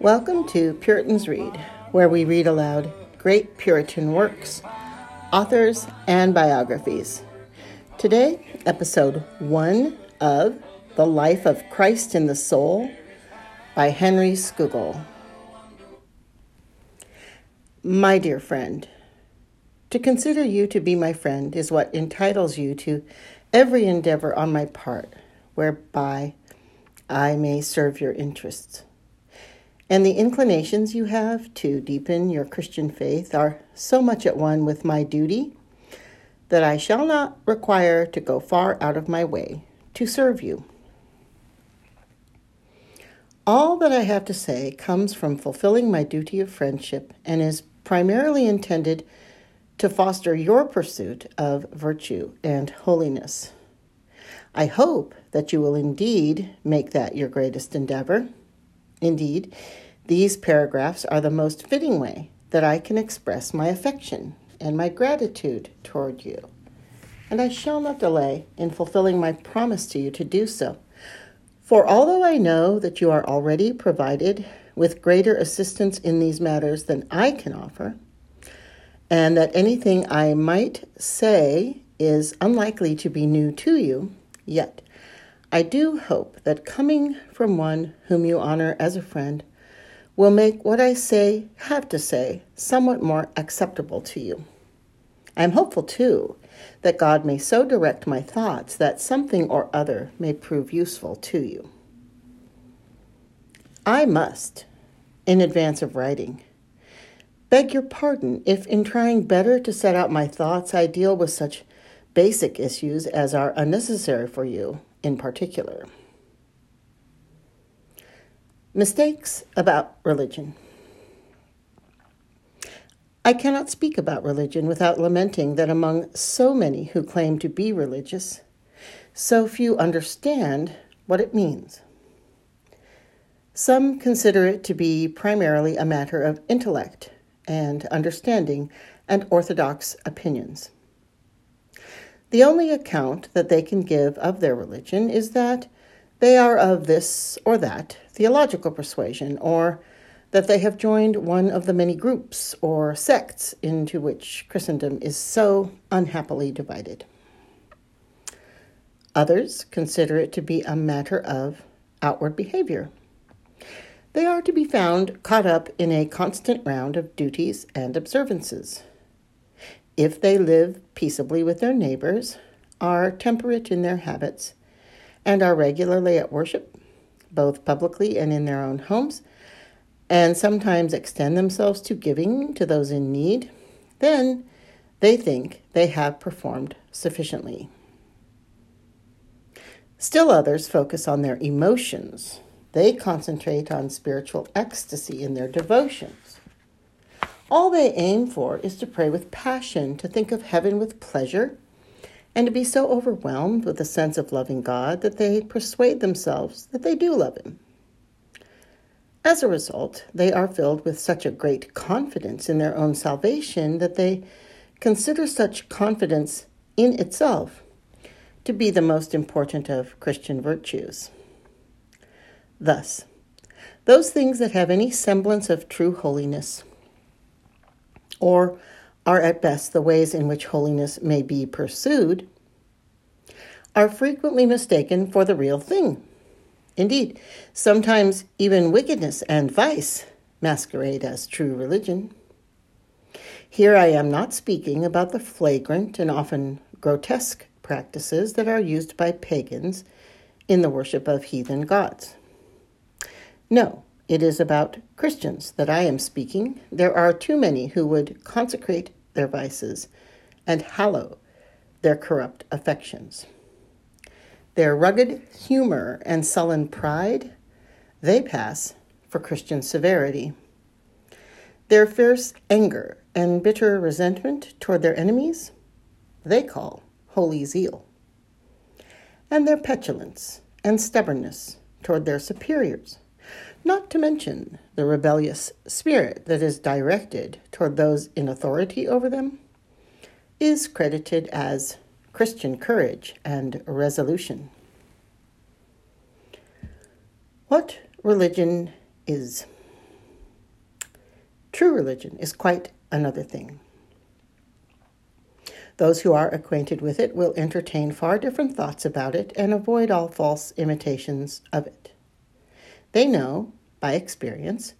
Welcome to Puritans Read, where we read aloud great Puritan works, authors, and biographies. Today, episode one of The Life of Christ in the Soul by Henry Scougal. My dear friend, to consider you to be my friend is what entitles you to every endeavor on my part whereby I may serve your interests. And the inclinations you have to deepen your Christian faith are so much at one with my duty that I shall not require to go far out of my way to serve you. All that I have to say comes from fulfilling my duty of friendship and is primarily intended to foster your pursuit of virtue and holiness. I hope that you will indeed make that your greatest endeavor. Indeed, these paragraphs are the most fitting way that I can express my affection and my gratitude toward you. And I shall not delay in fulfilling my promise to you to do so. For although I know that you are already provided with greater assistance in these matters than I can offer, and that anything I might say is unlikely to be new to you, yet I do hope that coming from one whom you honor as a friend will make what I say, have to say, somewhat more acceptable to you. I am hopeful, too, that God may so direct my thoughts that something or other may prove useful to you. I must, in advance of writing, beg your pardon if, in trying better to set out my thoughts, I deal with such basic issues as are unnecessary for you in particular. Mistakes about religion. I cannot speak about religion without lamenting that among so many who claim to be religious, so few understand what it means. Some consider it to be primarily a matter of intellect and understanding and orthodox opinions. The only account that they can give of their religion is that they are of this or that theological persuasion, or that they have joined one of the many groups or sects into which Christendom is so unhappily divided. Others consider it to be a matter of outward behavior. They are to be found caught up in a constant round of duties and observances. If they live peaceably with their neighbors, are temperate in their habits, and are regularly at worship, both publicly and in their own homes, and sometimes extend themselves to giving to those in need, then they think they have performed sufficiently. Still others focus on their emotions. They concentrate on spiritual ecstasy in their devotions. All they aim for is to pray with passion, to think of heaven with pleasure, and to be so overwhelmed with a sense of loving God that they persuade themselves that they do love Him. As a result, they are filled with such a great confidence in their own salvation that they consider such confidence in itself to be the most important of Christian virtues. Thus, those things that have any semblance of true holiness, or are at best the ways in which holiness may be pursued, are frequently mistaken for the real thing. Indeed, sometimes even wickedness and vice masquerade as true religion. Here I am not speaking about the flagrant and often grotesque practices that are used by pagans in the worship of heathen gods. No, it is about Christians that I am speaking. There are too many who would consecrate their vices and hallow their corrupt affections. Their rugged humor and sullen pride, they pass for Christian severity. Their fierce anger and bitter resentment toward their enemies, they call holy zeal. And their petulance and stubbornness toward their superiors, not to mention the rebellious spirit that is directed toward those in authority over them, is credited as Christian courage and resolution. What religion is. True religion is quite another thing. Those who are acquainted with it will entertain far different thoughts about it and avoid all false imitations of it. They know, by experience,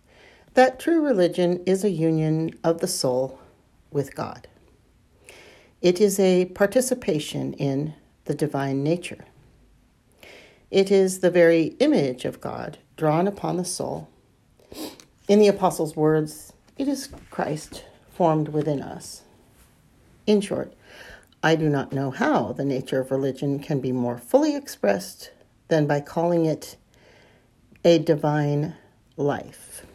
that true religion is a union of the soul with God. It is a participation in the divine nature. It is the very image of God drawn upon the soul. In the Apostles' words, it is Christ formed within us. In short, I do not know how the nature of religion can be more fully expressed than by calling it a divine life.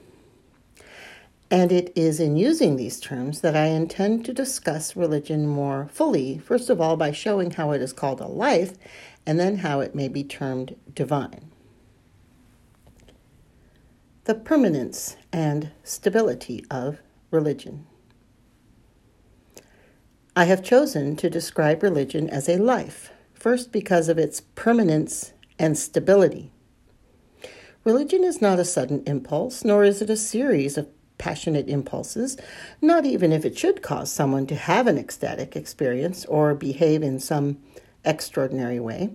And it is in using these terms that I intend to discuss religion more fully, first of all, by showing how it is called a life, and then how it may be termed divine. The permanence and stability of religion. I have chosen to describe religion as a life, first because of its permanence and stability. Religion is not a sudden impulse, nor is it a series of passionate impulses, not even if it should cause someone to have an ecstatic experience or behave in some extraordinary way.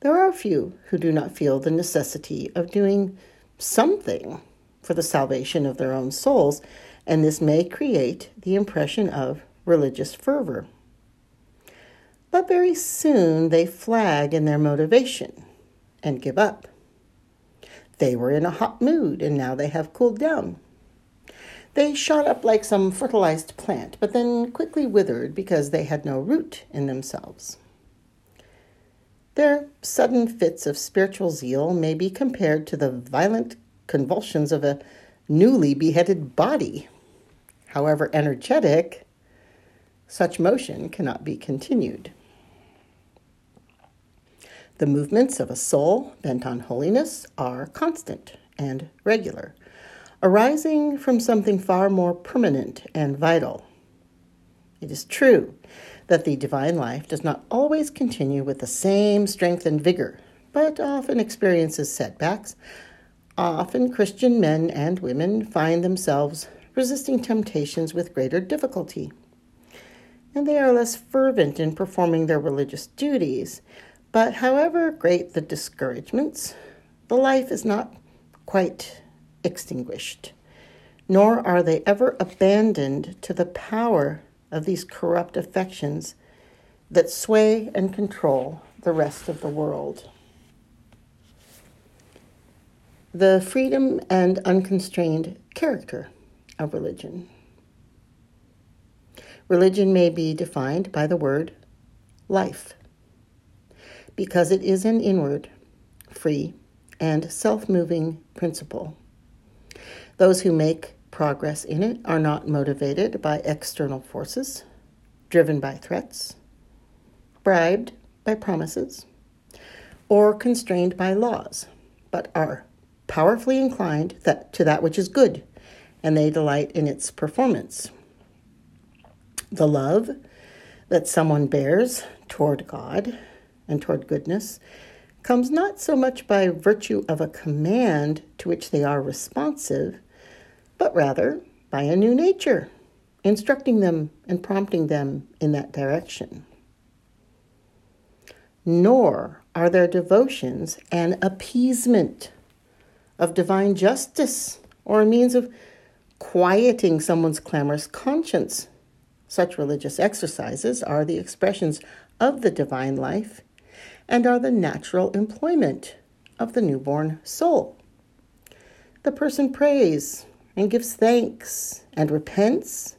There are few who do not feel the necessity of doing something for the salvation of their own souls, and this may create the impression of religious fervor. But very soon they flag in their motivation and give up. They were in a hot mood and now they have cooled down. They shot up like some fertilized plant, but then quickly withered because they had no root in themselves. Their sudden fits of spiritual zeal may be compared to the violent convulsions of a newly beheaded body. However energetic, such motion cannot be continued. The movements of a soul bent on holiness are constant and regular, arising from something far more permanent and vital. It is true that the divine life does not always continue with the same strength and vigor, but often experiences setbacks. Often Christian men and women find themselves resisting temptations with greater difficulty and they are less fervent in performing their religious duties. But however great the discouragements, the life is not quite extinguished, nor are they ever abandoned to the power of these corrupt affections that sway and control the rest of the world. The freedom and unconstrained character of religion. Religion may be defined by the word life, because it is an inward, free, and self moving principle. Those who make progress in it are not motivated by external forces, driven by threats, bribed by promises, or constrained by laws, but are powerfully inclined that, to that which is good, and they delight in its performance the love that someone bears toward God and toward goodness comes not so much by virtue of a command to which they are responsive, but rather by a new nature, instructing them and prompting them in that direction. Nor are their devotions an appeasement of divine justice or a means of quieting someone's clamorous conscience such religious exercises are the expressions of the divine life and are the natural employment of the newborn soul. The person prays and gives thanks and repents,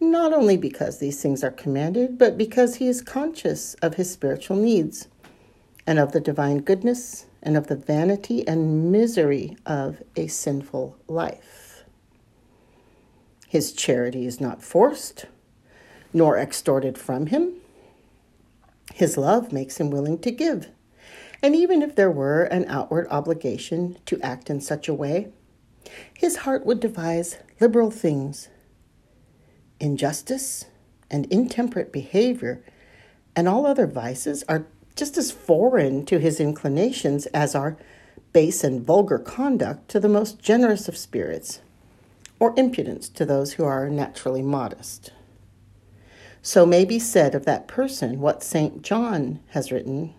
not only because these things are commanded, but because he is conscious of his spiritual needs and of the divine goodness and of the vanity and misery of a sinful life. His charity is not forced nor extorted from him. His love makes him willing to give. And even if there were an outward obligation to act in such a way, his heart would devise liberal things. Injustice and intemperate behavior and all other vices are just as foreign to his inclinations as are base and vulgar conduct to the most generous of spirits, or impudence to those who are naturally modest. So may be said of that person what St. John has written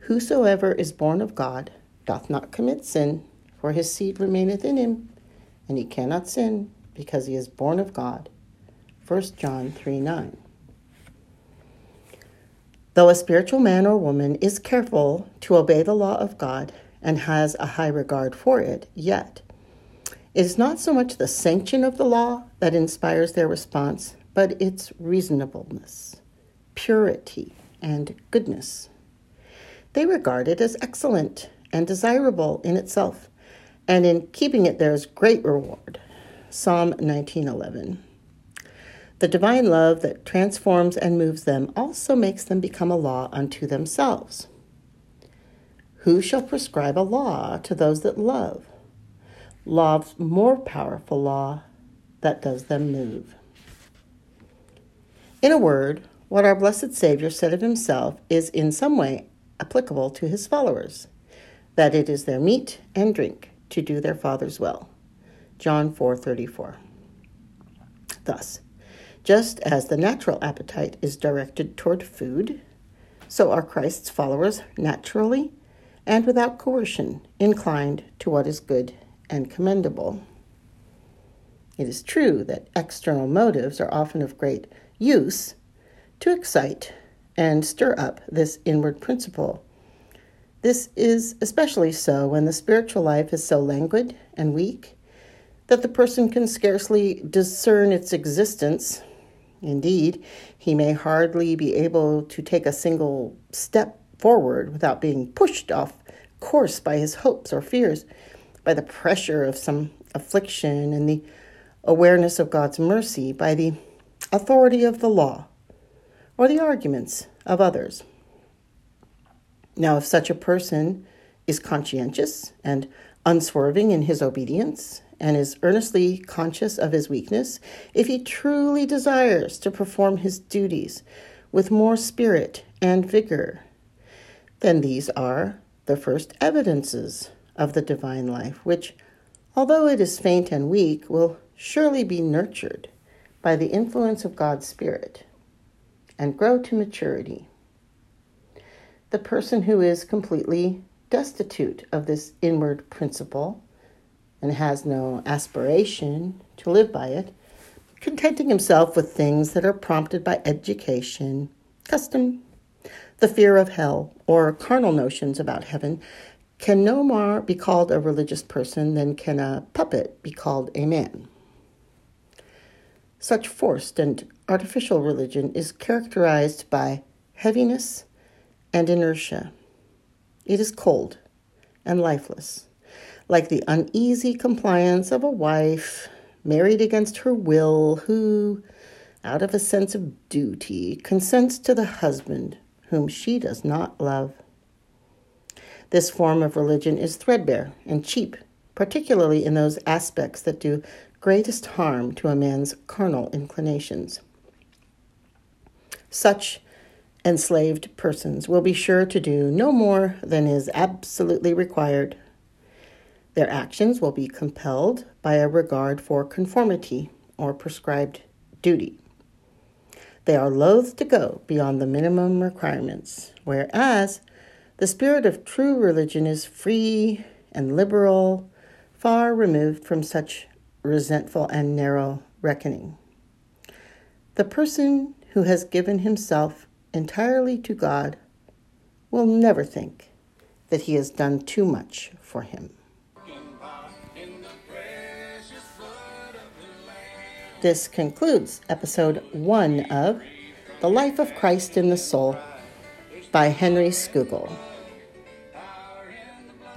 Whosoever is born of God doth not commit sin, for his seed remaineth in him, and he cannot sin because he is born of God. 1 John 3 9. Though a spiritual man or woman is careful to obey the law of God and has a high regard for it, yet it is not so much the sanction of the law that inspires their response, but its reasonableness, purity, and goodness. They regard it as excellent and desirable in itself, and in keeping it there is great reward. Psalm 19:11. The divine love that transforms and moves them also makes them become a law unto themselves. Who shall prescribe a law to those that love? Love's more powerful law that does them move. In a word, what our blessed Savior said of himself is in some way applicable to his followers that it is their meat and drink to do their Father's will. John 4:34. Thus, just as the natural appetite is directed toward food, so are Christ's followers naturally and without coercion inclined to what is good and commendable. It is true that external motives are often of great use to excite and stir up this inward principle this is especially so when the spiritual life is so languid and weak that the person can scarcely discern its existence. Indeed, he may hardly be able to take a single step forward without being pushed off course by his hopes or fears, by the pressure of some affliction and the awareness of God's mercy, by the authority of the law, or the arguments of others. Now, if such a person is conscientious and unswerving in his obedience, and is earnestly conscious of his weakness, if he truly desires to perform his duties with more spirit and vigor, then these are the first evidences of the divine life, which, although it is faint and weak, will surely be nurtured by the influence of God's Spirit and grow to maturity the person who is completely destitute of this inward principle and has no aspiration to live by it, contenting himself with things that are prompted by education, custom, the fear of hell, or carnal notions about heaven, can no more be called a religious person than can a puppet be called a man. Such forced and artificial religion is characterized by heaviness and inertia. It is cold and lifeless, like the uneasy compliance of a wife married against her will who, out of a sense of duty, consents to the husband whom she does not love. This form of religion is threadbare and cheap, particularly in those aspects that do greatest harm to a man's carnal inclinations. Such enslaved persons will be sure to do no more than is absolutely required. Their actions will be compelled by a regard for conformity or prescribed duty. They are loath to go beyond the minimum requirements, whereas the spirit of true religion is free and liberal, far removed from such resentful and narrow reckoning. The person who has given himself entirely to God will never think that he has done too much for him. This concludes episode one of The Life of Christ in the Soul by Henry Scougal.